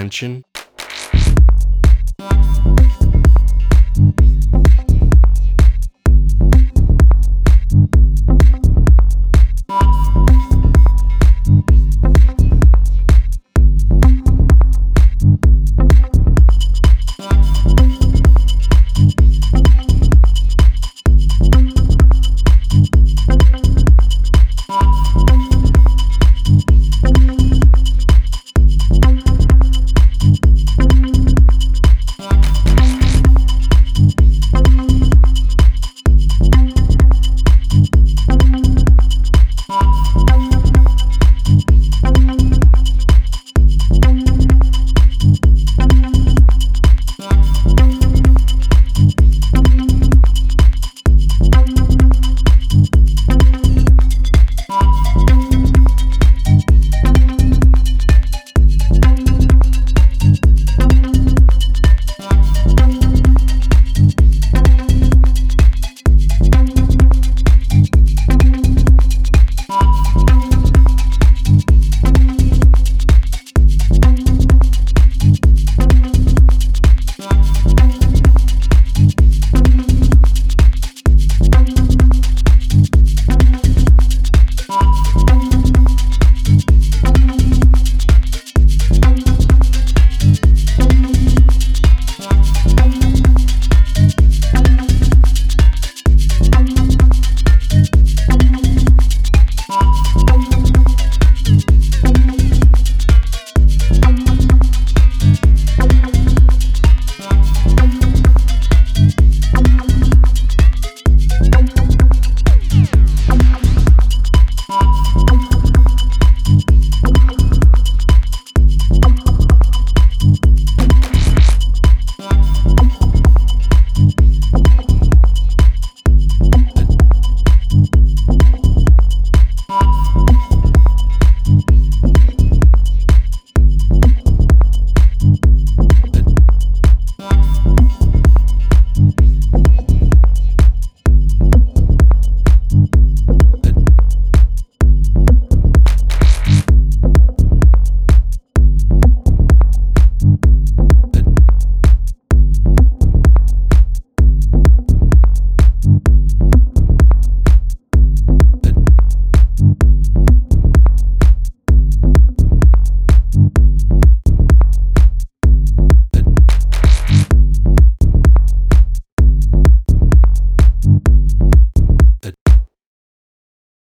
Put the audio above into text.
attention